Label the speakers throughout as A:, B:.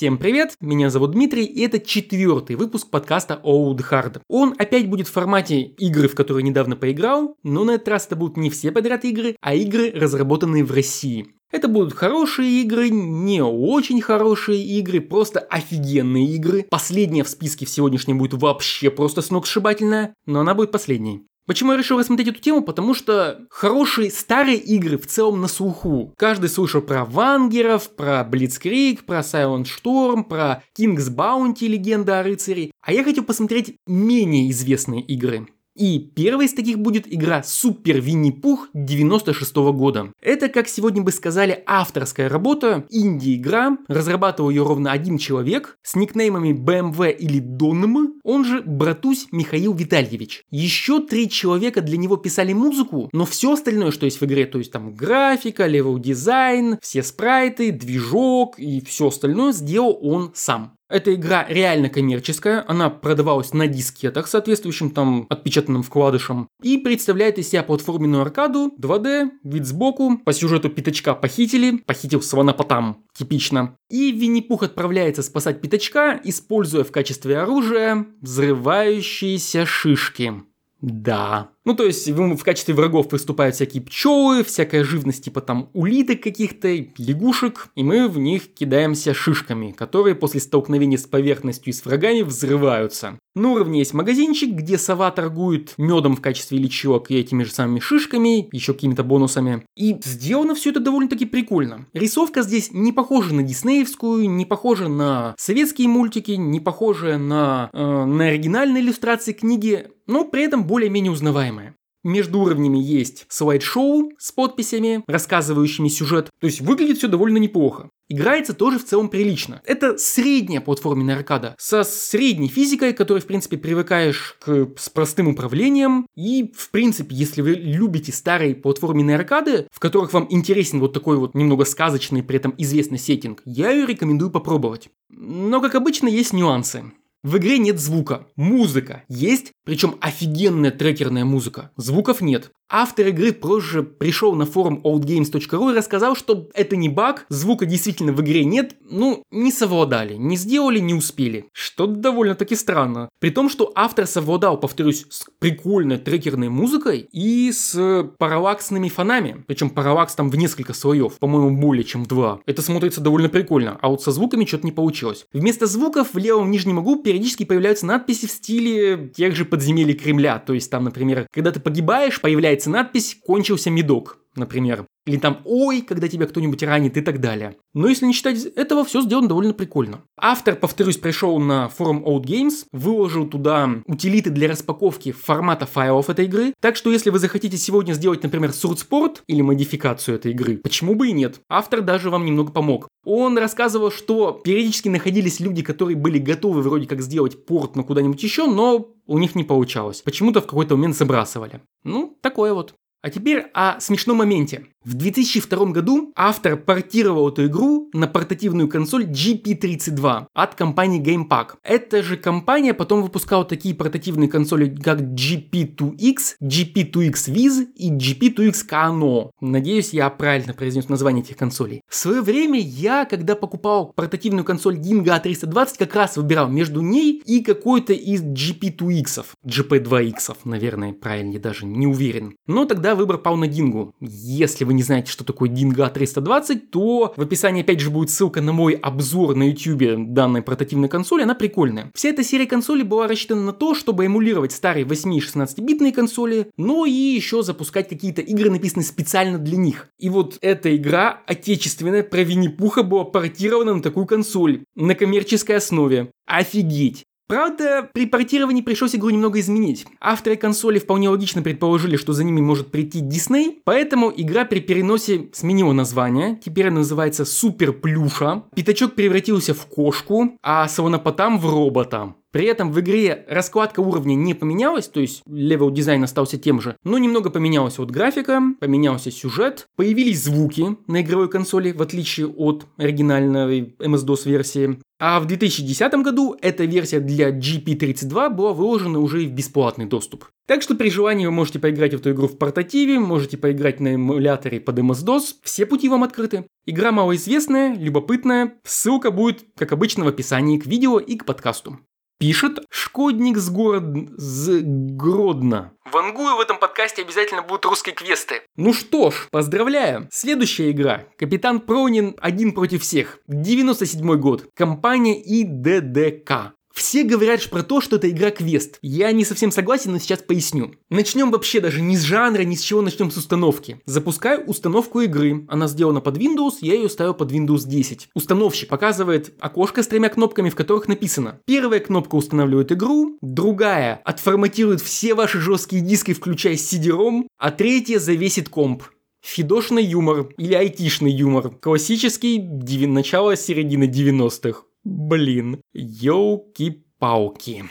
A: Всем привет, меня зовут Дмитрий, и это четвертый выпуск подкаста Old Hard. Он опять будет в формате игры, в которые недавно поиграл, но на этот раз это будут не все подряд игры, а игры, разработанные в России. Это будут хорошие игры, не очень хорошие игры, просто офигенные игры. Последняя в списке в сегодняшнем будет вообще просто сногсшибательная, но она будет последней. Почему я решил рассмотреть эту тему? Потому что хорошие старые игры в целом на слуху. Каждый слышал про Вангеров, про Блицкрик, про Silent Storm, про King's Bounty, легенда о рыцаре. А я хотел посмотреть менее известные игры. И первой из таких будет игра Супер Винни-Пух 96 -го года. Это, как сегодня бы сказали, авторская работа, инди-игра, разрабатывал ее ровно один человек с никнеймами BMW или Донм, он же Братусь Михаил Витальевич. Еще три человека для него писали музыку, но все остальное, что есть в игре, то есть там графика, level design, все спрайты, движок и все остальное сделал он сам. Эта игра реально коммерческая, она продавалась на дискетах, соответствующим там отпечатанным вкладышем, и представляет из себя платформенную аркаду, 2D, вид сбоку, по сюжету пятачка похитили, похитил слонопотам, типично. И Винни-Пух отправляется спасать пятачка, используя в качестве оружия взрывающиеся шишки. Да. Ну, то есть в, качестве врагов выступают всякие пчелы, всякая живность типа там улиток каких-то, лягушек, и мы в них кидаемся шишками, которые после столкновения с поверхностью и с врагами взрываются. На уровне есть магазинчик, где сова торгует медом в качестве лечилок и этими же самыми шишками, еще какими-то бонусами. И сделано все это довольно-таки прикольно. Рисовка здесь не похожа на диснеевскую, не похожа на советские мультики, не похожа на, э, на оригинальные иллюстрации книги, но при этом более-менее узнаваемая. Между уровнями есть слайд-шоу с подписями, рассказывающими сюжет. То есть выглядит все довольно неплохо. Играется тоже в целом прилично. Это средняя платформенная аркада со средней физикой, которой, в принципе, привыкаешь к, с простым управлением. И, в принципе, если вы любите старые платформенные аркады, в которых вам интересен вот такой вот немного сказочный, при этом известный сеттинг, я ее рекомендую попробовать. Но, как обычно, есть нюансы. В игре нет звука. Музыка есть, причем офигенная трекерная музыка. Звуков нет. Автор игры позже пришел на форум oldgames.ru и рассказал, что это не баг, звука действительно в игре нет, ну, не совладали, не сделали, не успели. Что довольно-таки странно. При том, что автор совладал, повторюсь, с прикольной трекерной музыкой и с параллаксными фонами. Причем параллакс там в несколько слоев, по-моему, более чем два. Это смотрится довольно прикольно, а вот со звуками что-то не получилось. Вместо звуков в левом нижнем углу периодически появляются надписи в стиле тех же подземелий Кремля. То есть там, например, когда ты погибаешь, появляется появляется надпись «Кончился медок», например. Или там «Ой», когда тебя кто-нибудь ранит и так далее. Но если не считать этого, все сделано довольно прикольно. Автор, повторюсь, пришел на форум Old Games, выложил туда утилиты для распаковки формата файлов этой игры. Так что если вы захотите сегодня сделать, например, сурдспорт или модификацию этой игры, почему бы и нет? Автор даже вам немного помог. Он рассказывал, что периодически находились люди, которые были готовы вроде как сделать порт на куда-нибудь еще, но у них не получалось. Почему-то в какой-то момент забрасывали. Ну, такое вот. А теперь о смешном моменте. В 2002 году автор портировал эту игру на портативную консоль GP32 от компании GamePack. Эта же компания потом выпускала такие портативные консоли, как GP2X, GP2X Viz и GP2X Kano. Надеюсь, я правильно произнес название этих консолей. В свое время я, когда покупал портативную консоль Dingo A320, как раз выбирал между ней и какой-то из GP2X. GP2X, наверное, правильнее даже, не уверен. Но тогда выбор пал на Dingo. Если вы не знаете, что такое Dingo A320, то в описании опять же будет ссылка на мой обзор на YouTube данной портативной консоли, она прикольная. Вся эта серия консолей была рассчитана на то, чтобы эмулировать старые 8 и 16-битные консоли, но и еще запускать какие-то игры, написанные специально для них. И вот эта игра отечественная про Винни-Пуха была портирована на такую консоль на коммерческой основе. Офигеть! Правда, при портировании пришлось игру немного изменить. Авторы консоли вполне логично предположили, что за ними может прийти Дисней, поэтому игра при переносе сменила название, теперь она называется Супер Плюша. Пятачок превратился в кошку, а Слонопотам в робота. При этом в игре раскладка уровня не поменялась, то есть level design остался тем же, но немного поменялась вот графика, поменялся сюжет, появились звуки на игровой консоли, в отличие от оригинальной MS-DOS версии. А в 2010 году эта версия для GP32 была выложена уже в бесплатный доступ. Так что при желании вы можете поиграть в эту игру в портативе, можете поиграть на эмуляторе под MS-DOS, все пути вам открыты. Игра малоизвестная, любопытная, ссылка будет, как обычно, в описании к видео и к подкасту. Пишет Шкодник с город... с Гродно. Вангую в этом подкасте обязательно будут русские квесты. Ну что ж, поздравляю. Следующая игра. Капитан Пронин один против всех. 97 год. Компания ИДДК. Все говорят про то, что это игра-квест. Я не совсем согласен, но сейчас поясню. Начнем вообще даже не с жанра, ни с чего начнем с установки. Запускаю установку игры. Она сделана под Windows, я ее ставил под Windows 10. Установщик показывает окошко с тремя кнопками, в которых написано. Первая кнопка устанавливает игру, другая отформатирует все ваши жесткие диски, включая CD-ROM, а третья завесит комп. Фидошный юмор или айтишный юмор. Классический, начало середины 90-х. Блин, елки-палки.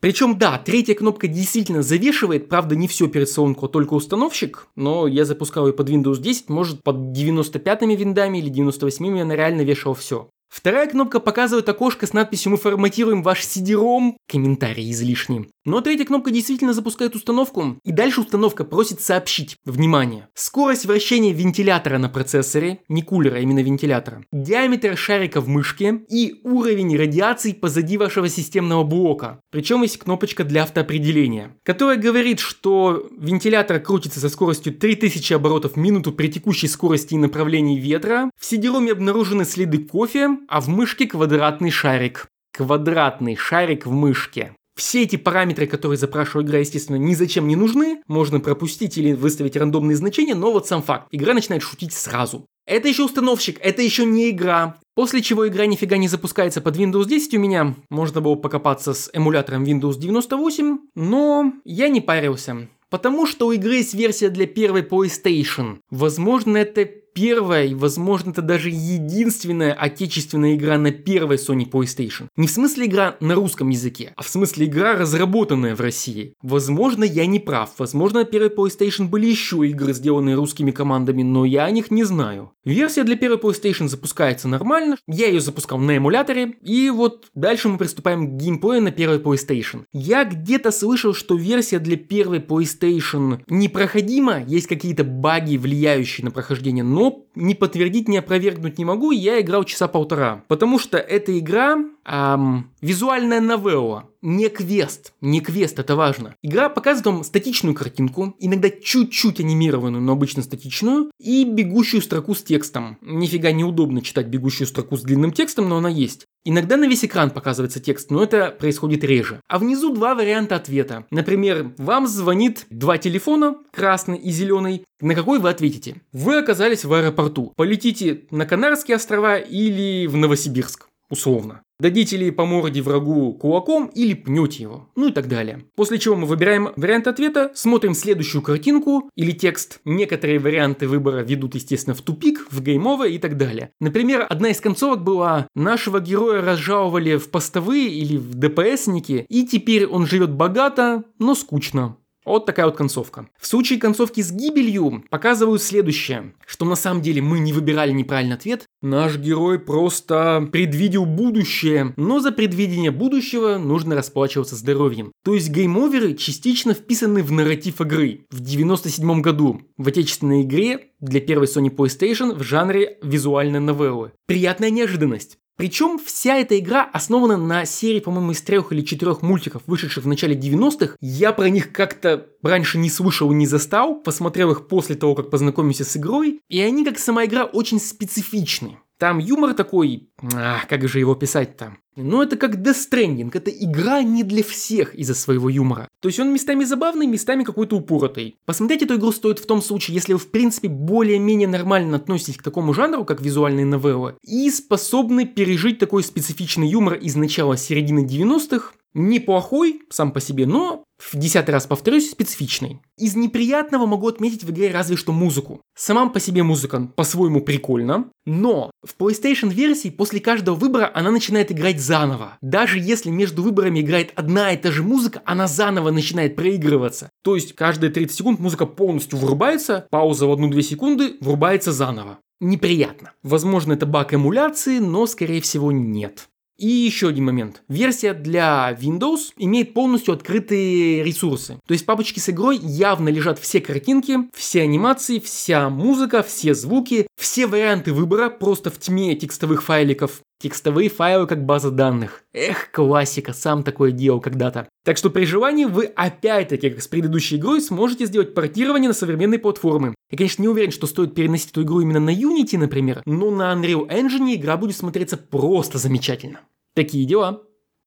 A: Причем, да, третья кнопка действительно завешивает, правда, не всю операционку, а только установщик, но я запускал ее под Windows 10, может, под 95-ми виндами или 98-ми она реально вешала все. Вторая кнопка показывает окошко с надписью «Мы форматируем ваш CD-ROM». Комментарий излишний. Но третья кнопка действительно запускает установку, и дальше установка просит сообщить. Внимание! Скорость вращения вентилятора на процессоре, не кулера, а именно вентилятора, диаметр шарика в мышке и уровень радиации позади вашего системного блока. Причем есть кнопочка для автоопределения, которая говорит, что вентилятор крутится со скоростью 3000 оборотов в минуту при текущей скорости и направлении ветра. В CD-ROM обнаружены следы кофе, а в мышке квадратный шарик. Квадратный шарик в мышке. Все эти параметры, которые запрашивает игра, естественно, ни зачем не нужны. Можно пропустить или выставить рандомные значения, но вот сам факт. Игра начинает шутить сразу. Это еще установщик, это еще не игра. После чего игра нифига не запускается под Windows 10 у меня. Можно было покопаться с эмулятором Windows 98, но я не парился. Потому что у игры есть версия для первой PlayStation. Возможно, это первая и, возможно, это даже единственная отечественная игра на первой Sony PlayStation. Не в смысле игра на русском языке, а в смысле игра, разработанная в России. Возможно, я не прав. Возможно, на первой PlayStation были еще игры, сделанные русскими командами, но я о них не знаю. Версия для первой PlayStation запускается нормально. Я ее запускал на эмуляторе. И вот дальше мы приступаем к геймплею на первой PlayStation. Я где-то слышал, что версия для первой PlayStation непроходима. Есть какие-то баги, влияющие на прохождение, но но не подтвердить, не опровергнуть не могу, я играл часа полтора. Потому что эта игра эм, визуальная новелла, не квест, не квест, это важно. Игра показывает вам статичную картинку, иногда чуть-чуть анимированную, но обычно статичную, и бегущую строку с текстом. Нифига неудобно читать бегущую строку с длинным текстом, но она есть. Иногда на весь экран показывается текст, но это происходит реже. А внизу два варианта ответа. Например, вам звонит два телефона, красный и зеленый. На какой вы ответите? Вы оказались в аэропорту. Полетите на Канарские острова или в Новосибирск условно. Дадите ли по морде врагу кулаком или пнете его, ну и так далее. После чего мы выбираем вариант ответа, смотрим следующую картинку или текст. Некоторые варианты выбора ведут, естественно, в тупик, в геймовое и так далее. Например, одна из концовок была «Нашего героя разжаловали в постовые или в ДПСники, и теперь он живет богато, но скучно». Вот такая вот концовка. В случае концовки с гибелью показывают следующее, что на самом деле мы не выбирали неправильный ответ, наш герой просто предвидел будущее, но за предвидение будущего нужно расплачиваться здоровьем. То есть геймоверы частично вписаны в нарратив игры. В 97 году в отечественной игре для первой Sony PlayStation в жанре визуальной новеллы. Приятная неожиданность. Причем вся эта игра основана на серии, по-моему, из трех или четырех мультиков, вышедших в начале 90-х. Я про них как-то раньше не слышал и не застал, посмотрел их после того, как познакомился с игрой, и они, как сама игра, очень специфичны. Там юмор такой, а, как же его писать-то? Ну, это как Death Stranding, это игра не для всех из-за своего юмора. То есть он местами забавный, местами какой-то упоротый. Посмотреть эту игру стоит в том случае, если вы, в принципе, более-менее нормально относитесь к такому жанру, как визуальные новеллы, и способны пережить такой специфичный юмор из начала середины 90-х, неплохой сам по себе, но в десятый раз повторюсь, специфичной. Из неприятного могу отметить в игре разве что музыку. Сама по себе музыка по-своему прикольна, но в PlayStation версии после каждого выбора она начинает играть заново. Даже если между выборами играет одна и та же музыка, она заново начинает проигрываться. То есть каждые 30 секунд музыка полностью врубается, пауза в 1-2 секунды, врубается заново. Неприятно. Возможно, это баг эмуляции, но скорее всего нет. И еще один момент. Версия для Windows имеет полностью открытые ресурсы. То есть в папочке с игрой явно лежат все картинки, все анимации, вся музыка, все звуки, все варианты выбора просто в тьме текстовых файликов. Текстовые файлы как база данных. Эх, классика, сам такое делал когда-то. Так что при желании вы опять-таки, как с предыдущей игрой, сможете сделать портирование на современные платформы. Я, конечно, не уверен, что стоит переносить эту игру именно на Unity, например, но на Unreal Engine игра будет смотреться просто замечательно. Такие дела.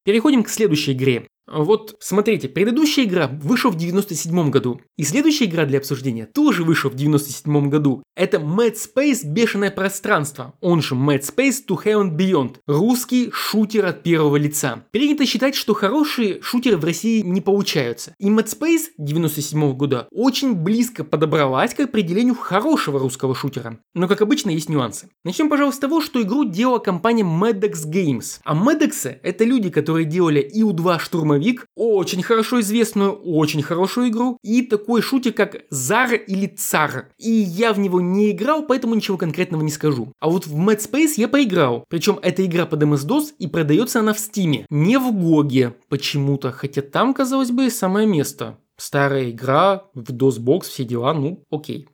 A: Переходим к следующей игре. Вот, смотрите, предыдущая игра вышла в 97 году, и следующая игра для обсуждения тоже вышла в 97 году. Это Mad Space Бешеное пространство, он же Mad Space To and Beyond, русский шутер от первого лица. Принято считать, что хорошие шутеры в России не получаются, и Mad Space 97 года очень близко подобралась к определению хорошего русского шутера. Но, как обычно, есть нюансы. Начнем, пожалуй, с того, что игру делала компания Maddox Games. А Maddox это люди, которые делали и у 2 штурма штурмовик, очень хорошо известную, очень хорошую игру, и такой шутер, как Зар или Цар. И я в него не играл, поэтому ничего конкретного не скажу. А вот в Mad Space я поиграл. Причем эта игра под MS-DOS и продается она в Steam -е, не в GOG -е почему-то, хотя там, казалось бы, самое место. Старая игра, в DOSBox, все дела, ну окей.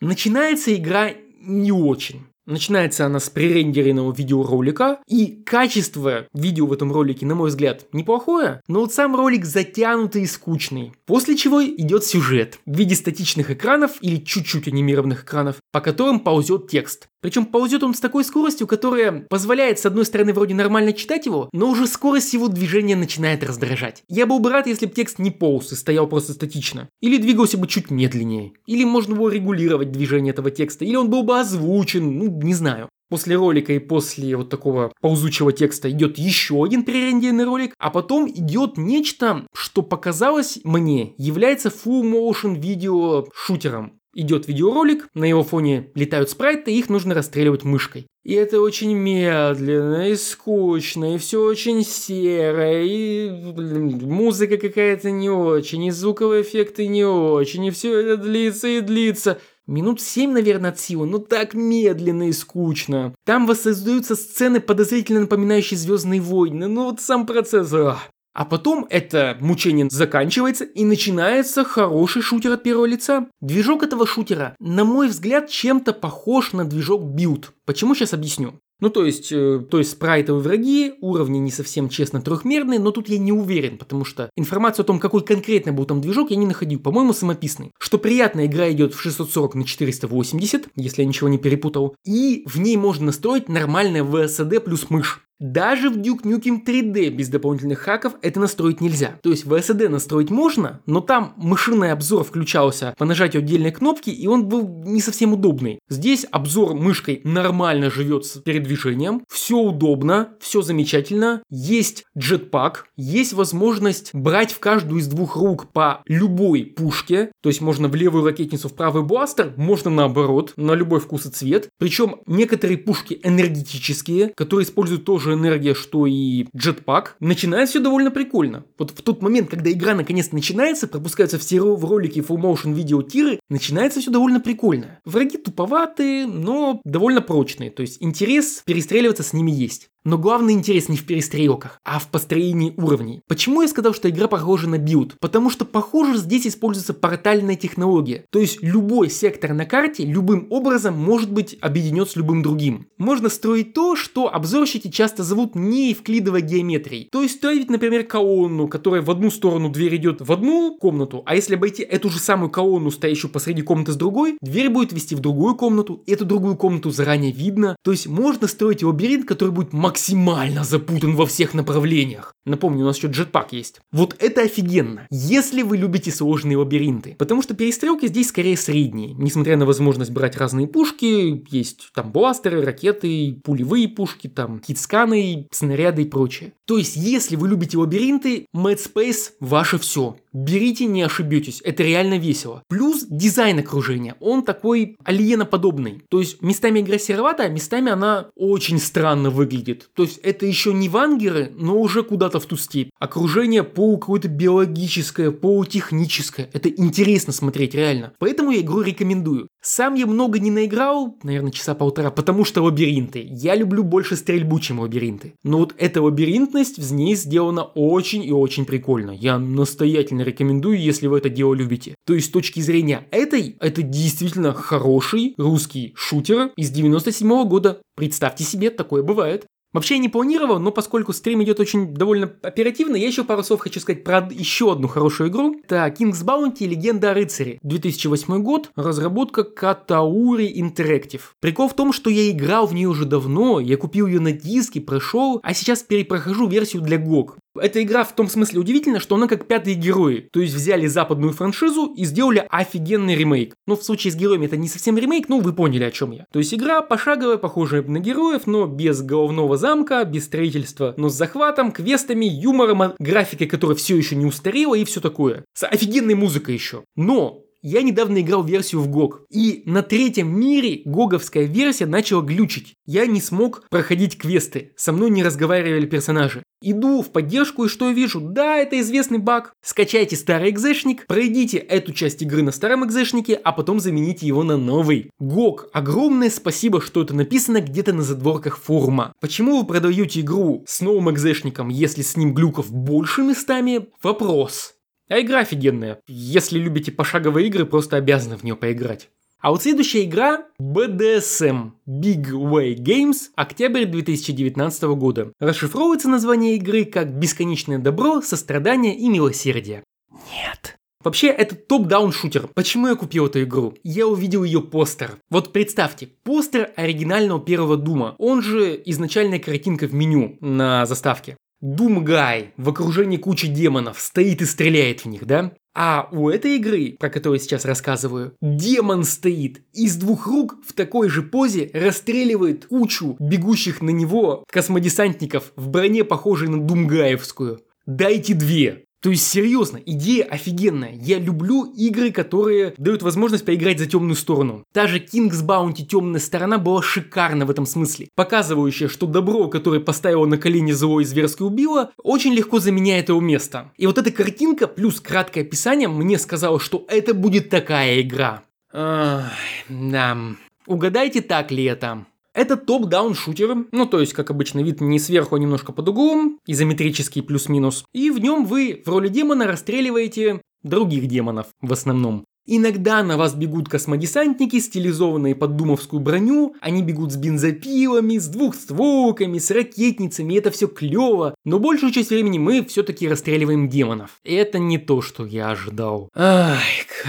A: Начинается игра не очень. Начинается она с пререндеренного видеоролика, и качество видео в этом ролике, на мой взгляд, неплохое, но вот сам ролик затянутый и скучный. После чего идет сюжет в виде статичных экранов или чуть-чуть анимированных экранов, по которым ползет текст. Причем ползет он с такой скоростью, которая позволяет, с одной стороны, вроде нормально читать его, но уже скорость его движения начинает раздражать. Я был бы рад, если бы текст не полз и стоял просто статично. Или двигался бы чуть медленнее. Или можно было регулировать движение этого текста. Или он был бы озвучен, ну, не знаю. После ролика и после вот такого ползучего текста идет еще один пререндерный ролик, а потом идет нечто, что показалось мне является full motion видео шутером идет видеоролик, на его фоне летают спрайты, их нужно расстреливать мышкой. И это очень медленно и скучно, и все очень серо, и блин, музыка какая-то не очень, и звуковые эффекты не очень, и все это длится и длится. Минут семь, наверное, от силы, но так медленно и скучно. Там воссоздаются сцены, подозрительно напоминающие Звездные войны. Ну вот сам процесс. Ах. А потом это мучение заканчивается и начинается хороший шутер от первого лица. Движок этого шутера, на мой взгляд, чем-то похож на движок Build. Почему сейчас объясню. Ну, то есть, э, то есть спрайтовые враги, уровни не совсем честно трехмерные, но тут я не уверен, потому что информацию о том, какой конкретно был там движок, я не находил. По-моему, самописный. Что приятно, игра идет в 640 на 480, если я ничего не перепутал, и в ней можно настроить нормальное VSD плюс мышь. Даже в Duke Nukem 3D без дополнительных хаков это настроить нельзя. То есть в SSD настроить можно, но там мышиный обзор включался по нажатию отдельной кнопки, и он был не совсем удобный. Здесь обзор мышкой нормально живет с передвижением, все удобно, все замечательно, есть джетпак, есть возможность брать в каждую из двух рук по любой пушке, то есть можно в левую ракетницу, в правый бластер, можно наоборот, на любой вкус и цвет. Причем некоторые пушки энергетические, которые используют тоже же энергия, что и джетпак, начинает все довольно прикольно. Вот в тот момент, когда игра наконец начинается, пропускаются все в ролики full motion видео тиры, начинается все довольно прикольно. Враги туповатые, но довольно прочные, то есть интерес перестреливаться с ними есть. Но главный интерес не в перестрелках, а в построении уровней. Почему я сказал, что игра похожа на Build? Потому что, похоже, здесь используется портальная технология. То есть любой сектор на карте любым образом может быть объединен с любым другим. Можно строить то, что обзорщики часто зовут неевклидовой геометрией. То есть строить, например, колонну, которая в одну сторону дверь идет в одну комнату, а если обойти эту же самую колонну, стоящую посреди комнаты с другой, дверь будет вести в другую комнату, эту другую комнату заранее видно. То есть можно строить лабиринт, который будет максимально максимально запутан во всех направлениях. Напомню, у нас еще jetpack есть. Вот это офигенно, если вы любите сложные лабиринты. Потому что перестрелки здесь скорее средние. Несмотря на возможность брать разные пушки, есть там бластеры, ракеты, пулевые пушки, там хитсканы, снаряды и прочее. То есть, если вы любите лабиринты, Mad Space ваше все. Берите, не ошибетесь, это реально весело. Плюс дизайн окружения, он такой алиеноподобный. То есть местами игра серовата, а местами она очень странно выглядит. То есть это еще не вангеры, но уже куда-то в ту степь. Окружение полу какое-то биологическое, полутехническое. Это интересно смотреть реально. Поэтому я игру рекомендую. Сам я много не наиграл, наверное, часа полтора, потому что лабиринты. Я люблю больше стрельбу, чем лабиринты. Но вот эта лабиринтность в ней сделана очень и очень прикольно. Я настоятельно рекомендую, если вы это дело любите. То есть с точки зрения этой, это действительно хороший русский шутер из 97 -го года. Представьте себе, такое бывает. Вообще я не планировал, но поскольку стрим идет очень довольно оперативно, я еще пару слов хочу сказать про еще одну хорошую игру. Это King's Bounty Легенда о рыцаре. 2008 год, разработка Katauri Interactive. Прикол в том, что я играл в нее уже давно, я купил ее на диске, прошел, а сейчас перепрохожу версию для GOG. Эта игра в том смысле удивительна, что она как пятые герои. То есть взяли западную франшизу и сделали офигенный ремейк. Но в случае с героями это не совсем ремейк, ну вы поняли о чем я. То есть игра пошаговая, похожая на героев, но без головного замка, без строительства, но с захватом, квестами, юмором, графикой, которая все еще не устарела и все такое. С офигенной музыкой еще. Но я недавно играл версию в GOG, и на третьем мире гоговская версия начала глючить. Я не смог проходить квесты, со мной не разговаривали персонажи. Иду в поддержку и что я вижу? Да, это известный баг. Скачайте старый экзешник, пройдите эту часть игры на старом экзешнике, а потом замените его на новый. GOG, огромное спасибо, что это написано где-то на задворках форума. Почему вы продаете игру с новым экзешником, если с ним глюков больше местами? Вопрос. А игра офигенная. Если любите пошаговые игры, просто обязаны в нее поиграть. А вот следующая игра BDSM Big Way Games, октябрь 2019 года. Расшифровывается название игры как «Бесконечное добро, сострадание и милосердие». Нет. Вообще, это топ-даун шутер. Почему я купил эту игру? Я увидел ее постер. Вот представьте, постер оригинального первого Дума. Он же изначальная картинка в меню на заставке. Думгай в окружении кучи демонов стоит и стреляет в них, да? А у этой игры, про которую сейчас рассказываю, демон стоит и с двух рук в такой же позе расстреливает кучу бегущих на него космодесантников в броне, похожей на Думгаевскую. Дайте две. То есть, серьезно, идея офигенная. Я люблю игры, которые дают возможность поиграть за темную сторону. Та же King's Bounty темная сторона была шикарна в этом смысле. Показывающая, что добро, которое поставило на колени зло и зверски убило, очень легко заменяет его место. И вот эта картинка плюс краткое описание мне сказало, что это будет такая игра. Ах, да. Угадайте, так ли это? Это топ-даун шутер, ну то есть, как обычно, вид не сверху, а немножко под углом, изометрический плюс-минус. И в нем вы в роли демона расстреливаете других демонов в основном. Иногда на вас бегут космодесантники, стилизованные под думовскую броню, они бегут с бензопилами, с двухстволками, с ракетницами, это все клево, но большую часть времени мы все-таки расстреливаем демонов. Это не то, что я ожидал. Ай,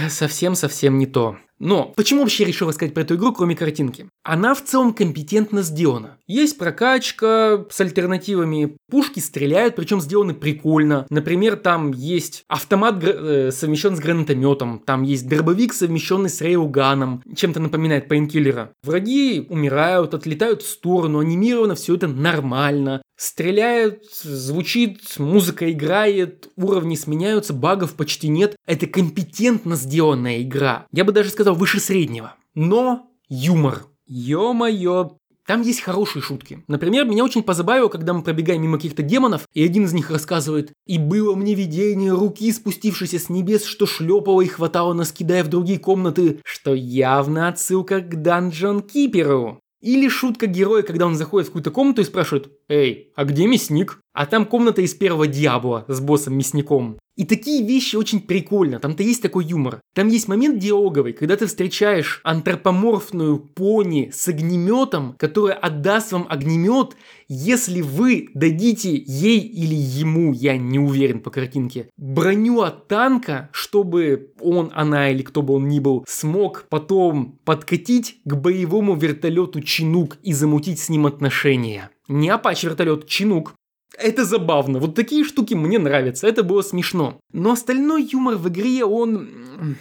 A: совсем-совсем не то. Но почему вообще решил рассказать про эту игру, кроме картинки? Она в целом компетентно сделана. Есть прокачка с альтернативами, пушки стреляют, причем сделаны прикольно. Например, там есть автомат э, совмещен с гранатометом, там есть дробовик, совмещенный с рейлганом, чем-то напоминает пейнкиллера. Враги умирают, отлетают в сторону, анимировано все это нормально. Стреляют, звучит, музыка играет, уровни сменяются, багов почти нет. Это компетентно сделанная игра. Я бы даже сказал выше среднего. Но юмор. Ё-моё, там есть хорошие шутки. Например, меня очень позабавило, когда мы пробегаем мимо каких-то демонов, и один из них рассказывает «И было мне видение руки, спустившейся с небес, что шлепала и хватала нас, кидая в другие комнаты», что явно отсылка к Данжон Киперу. Или шутка героя, когда он заходит в какую-то комнату и спрашивает «Эй, а где мясник?» А там комната из первого Диабла с боссом-мясником. И такие вещи очень прикольно, там-то есть такой юмор. Там есть момент диалоговый, когда ты встречаешь антропоморфную пони с огнеметом, которая отдаст вам огнемет, если вы дадите ей или ему, я не уверен по картинке, броню от танка, чтобы он, она или кто бы он ни был, смог потом подкатить к боевому вертолету Чинук и замутить с ним отношения. Не Апач вертолет, Чинук. Это забавно. Вот такие штуки мне нравятся. Это было смешно. Но остальной юмор в игре, он...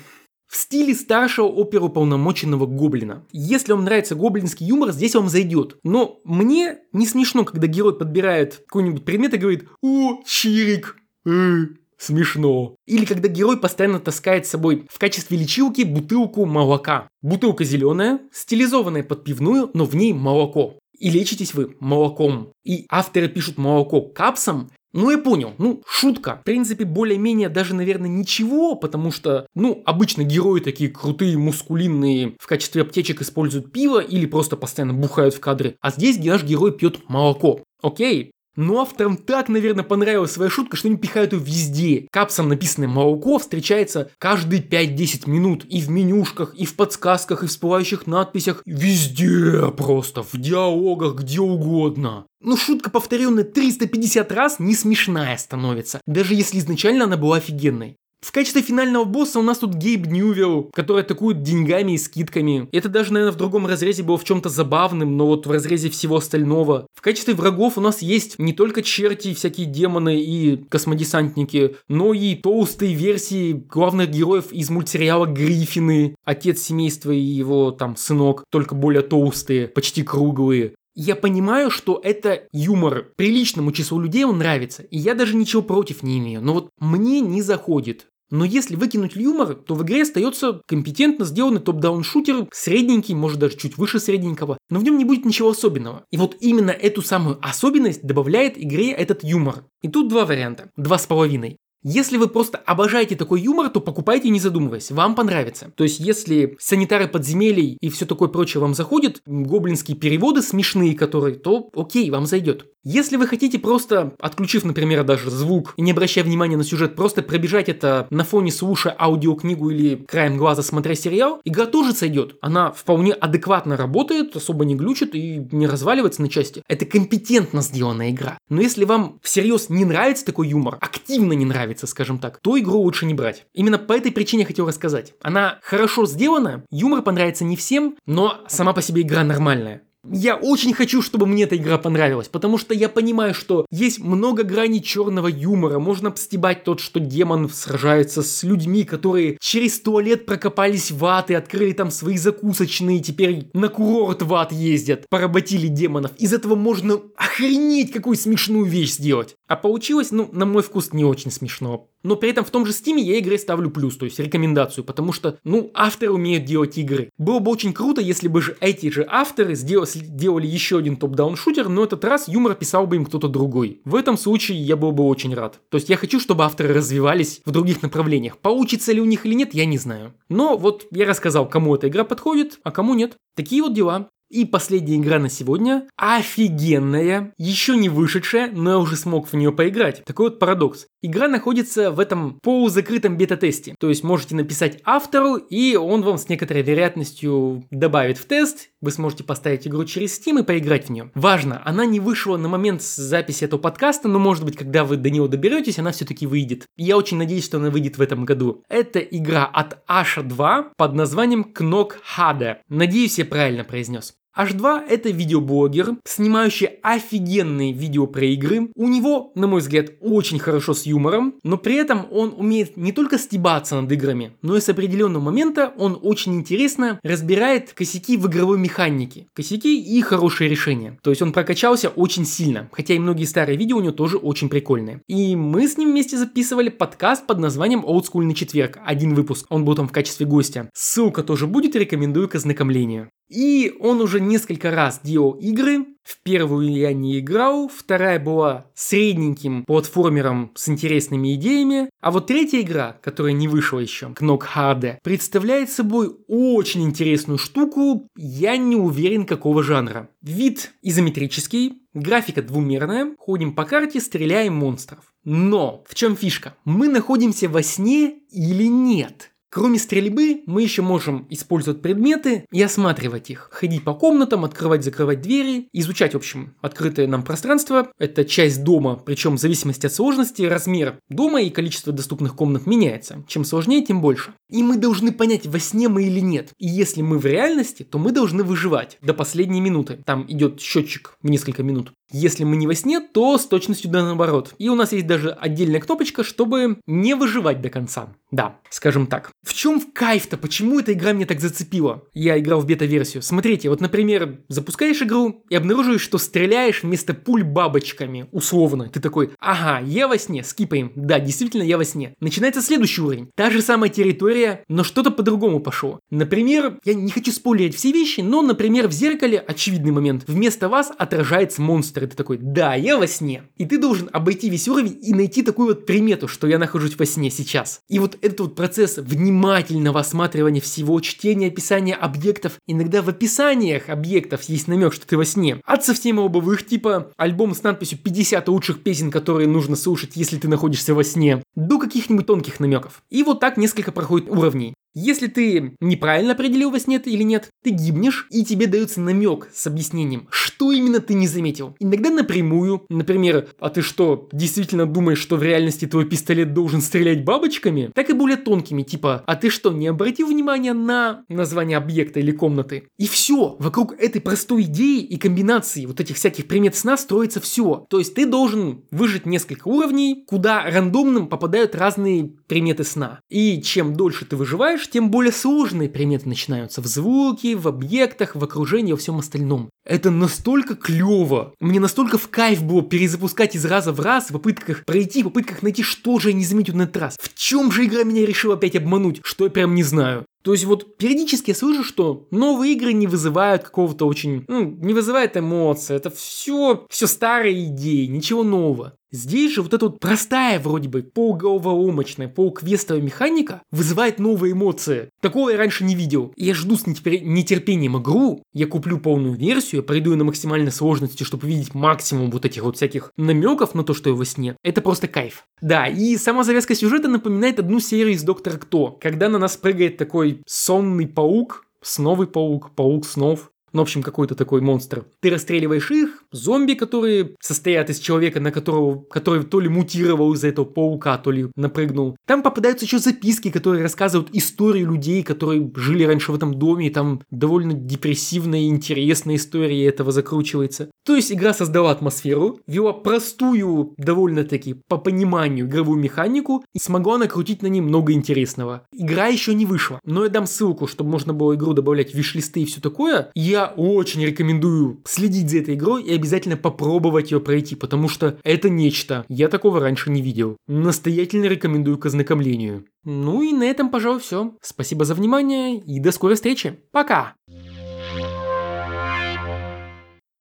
A: В стиле старшего оперуполномоченного гоблина. Если вам нравится гоблинский юмор, здесь вам зайдет. Но мне не смешно, когда герой подбирает какой-нибудь предмет и говорит «О, чирик!» э, Смешно. Или когда герой постоянно таскает с собой в качестве лечилки бутылку молока. Бутылка зеленая, стилизованная под пивную, но в ней молоко. И лечитесь вы молоком. И авторы пишут молоко капсом, ну, я понял. Ну, шутка. В принципе, более-менее даже, наверное, ничего, потому что, ну, обычно герои такие крутые, мускулинные, в качестве аптечек используют пиво или просто постоянно бухают в кадре. А здесь наш герой пьет молоко. Окей, но авторам так, наверное, понравилась своя шутка, что они пихают ее везде. Капсом написанное молоко встречается каждые 5-10 минут. И в менюшках, и в подсказках, и в всплывающих надписях. Везде просто, в диалогах, где угодно. Ну, шутка, повторенная 350 раз, не смешная становится, даже если изначально она была офигенной. В качестве финального босса у нас тут Гейб Ньювилл, который атакует деньгами и скидками. Это даже, наверное, в другом разрезе было в чем-то забавным, но вот в разрезе всего остального. В качестве врагов у нас есть не только черти, всякие демоны и космодесантники, но и толстые версии главных героев из мультсериала Гриффины. Отец семейства и его там сынок, только более толстые, почти круглые. Я понимаю, что это юмор. Приличному числу людей он нравится, и я даже ничего против не имею. Но вот мне не заходит. Но если выкинуть юмор, то в игре остается компетентно сделанный топ-даун шутер, средненький, может даже чуть выше средненького, но в нем не будет ничего особенного. И вот именно эту самую особенность добавляет игре этот юмор. И тут два варианта, два с половиной. Если вы просто обожаете такой юмор, то покупайте не задумываясь, вам понравится. То есть, если санитары подземелий и все такое прочее вам заходит, гоблинские переводы смешные которые, то окей, вам зайдет. Если вы хотите просто, отключив, например, даже звук и не обращая внимания на сюжет, просто пробежать это на фоне слушая аудиокнигу или краем глаза смотря сериал, игра тоже сойдет. Она вполне адекватно работает, особо не глючит и не разваливается на части. Это компетентно сделанная игра. Но если вам всерьез не нравится такой юмор, активно не нравится, скажем так, то игру лучше не брать. Именно по этой причине я хотел рассказать. Она хорошо сделана, юмор понравится не всем, но сама по себе игра нормальная. Я очень хочу, чтобы мне эта игра понравилась, потому что я понимаю, что есть много граней черного юмора. Можно обстебать тот, что демон сражается с людьми, которые через туалет прокопались в ад и открыли там свои закусочные, теперь на курорт в ад ездят, поработили демонов. Из этого можно охренеть какую смешную вещь сделать. А получилось, ну, на мой вкус, не очень смешно. Но при этом в том же Steam -е я игре ставлю плюс, то есть рекомендацию, потому что, ну, авторы умеют делать игры. Было бы очень круто, если бы же эти же авторы сделали, делали еще один top-down шутер, но этот раз юмор писал бы им кто-то другой. В этом случае я был бы очень рад. То есть я хочу, чтобы авторы развивались в других направлениях. Получится ли у них или нет, я не знаю. Но вот я рассказал, кому эта игра подходит, а кому нет. Такие вот дела. И последняя игра на сегодня офигенная, еще не вышедшая, но я уже смог в нее поиграть. Такой вот парадокс. Игра находится в этом полузакрытом бета-тесте. То есть можете написать автору, и он вам с некоторой вероятностью добавит в тест. Вы сможете поставить игру через Steam и поиграть в нее. Важно, она не вышла на момент записи этого подкаста, но может быть, когда вы до него доберетесь, она все-таки выйдет. Я очень надеюсь, что она выйдет в этом году. Это игра от Asha 2 под названием Knok Hade. Надеюсь, я правильно произнес. H2 это видеоблогер, снимающий офигенные видео про игры. У него, на мой взгляд, очень хорошо с юмором, но при этом он умеет не только стебаться над играми, но и с определенного момента он очень интересно разбирает косяки в игровой механике. Косяки и хорошие решения. То есть он прокачался очень сильно, хотя и многие старые видео у него тоже очень прикольные. И мы с ним вместе записывали подкаст под названием «Олдскульный четверг». Один выпуск, он был там в качестве гостя. Ссылка тоже будет, рекомендую к ознакомлению. И он уже несколько раз делал игры. В первую я не играл, вторая была средненьким платформером с интересными идеями. А вот третья игра, которая не вышла еще, Knock Hard, представляет собой очень интересную штуку, я не уверен какого жанра. Вид изометрический, графика двумерная, ходим по карте, стреляем монстров. Но в чем фишка? Мы находимся во сне или нет? Кроме стрельбы, мы еще можем использовать предметы и осматривать их. Ходить по комнатам, открывать, закрывать двери, изучать, в общем, открытое нам пространство. Это часть дома, причем в зависимости от сложности, размер дома и количество доступных комнат меняется. Чем сложнее, тем больше. И мы должны понять, во сне мы или нет. И если мы в реальности, то мы должны выживать до последней минуты. Там идет счетчик в несколько минут. Если мы не во сне, то с точностью да наоборот. И у нас есть даже отдельная кнопочка, чтобы не выживать до конца. Да, скажем так. В чем кайф-то? Почему эта игра меня так зацепила? Я играл в бета-версию. Смотрите, вот, например, запускаешь игру и обнаруживаешь, что стреляешь вместо пуль бабочками. Условно. Ты такой, ага, я во сне, скипаем. Да, действительно, я во сне. Начинается следующий уровень. Та же самая территория, но что-то по-другому пошло. Например, я не хочу спойлерить все вещи, но, например, в зеркале, очевидный момент, вместо вас отражается монстр. И ты такой, да, я во сне. И ты должен обойти весь уровень и найти такую вот примету, что я нахожусь во сне сейчас. И вот этот вот процесс внимательного осматривания всего, чтения описания объектов, иногда в описаниях объектов есть намек, что ты во сне. От совсем лобовых, типа альбом с надписью 50 лучших песен, которые нужно слушать, если ты находишься во сне, до каких-нибудь тонких намеков. И вот так несколько проходит уровней. Если ты неправильно определил во сне или нет, ты гибнешь, и тебе дается намек с объяснением, что именно ты не заметил. Иногда напрямую, например, а ты что, действительно думаешь, что в реальности твой пистолет должен стрелять бабочками? Так и более тонкими, типа, а ты что, не обратил внимания на название объекта или комнаты? И все, вокруг этой простой идеи и комбинации вот этих всяких примет сна строится все. То есть ты должен выжить несколько уровней, куда рандомным попадают разные приметы сна. И чем дольше ты выживаешь, дальше, тем более сложные приметы начинаются в звуке, в объектах, в окружении, во всем остальном. Это настолько клево. Мне настолько в кайф было перезапускать из раза в раз, в попытках пройти, в попытках найти, что же я не заметил на этот раз. В чем же игра меня решила опять обмануть, что я прям не знаю. То есть вот периодически я слышу, что новые игры не вызывают какого-то очень, ну, не вызывает эмоций. Это все, все старые идеи, ничего нового. Здесь же вот эта вот простая вроде бы полуголоволомочная, полуквестовая механика вызывает новые эмоции. Такого я раньше не видел. Я жду с нетерпением игру, я куплю полную версию, пройду ее на максимальной сложности, чтобы видеть максимум вот этих вот всяких намеков на то, что я во сне. Это просто кайф. Да, и сама завязка сюжета напоминает одну серию из Доктора Кто, когда на нас прыгает такой сонный паук, сновый паук, паук снов, ну, в общем, какой-то такой монстр. Ты расстреливаешь их, зомби, которые состоят из человека, на которого, который то ли мутировал из-за этого паука, то ли напрыгнул. Там попадаются еще записки, которые рассказывают историю людей, которые жили раньше в этом доме, и там довольно депрессивная и интересная история этого закручивается. То есть игра создала атмосферу, вела простую, довольно-таки по пониманию игровую механику и смогла накрутить на ней много интересного. Игра еще не вышла, но я дам ссылку, чтобы можно было игру добавлять в виш-листы и все такое. Я очень рекомендую следить за этой игрой и обязательно попробовать ее пройти, потому что это нечто. Я такого раньше не видел. Настоятельно рекомендую к ознакомлению. Ну и на этом, пожалуй, все. Спасибо за внимание и до скорой встречи. Пока!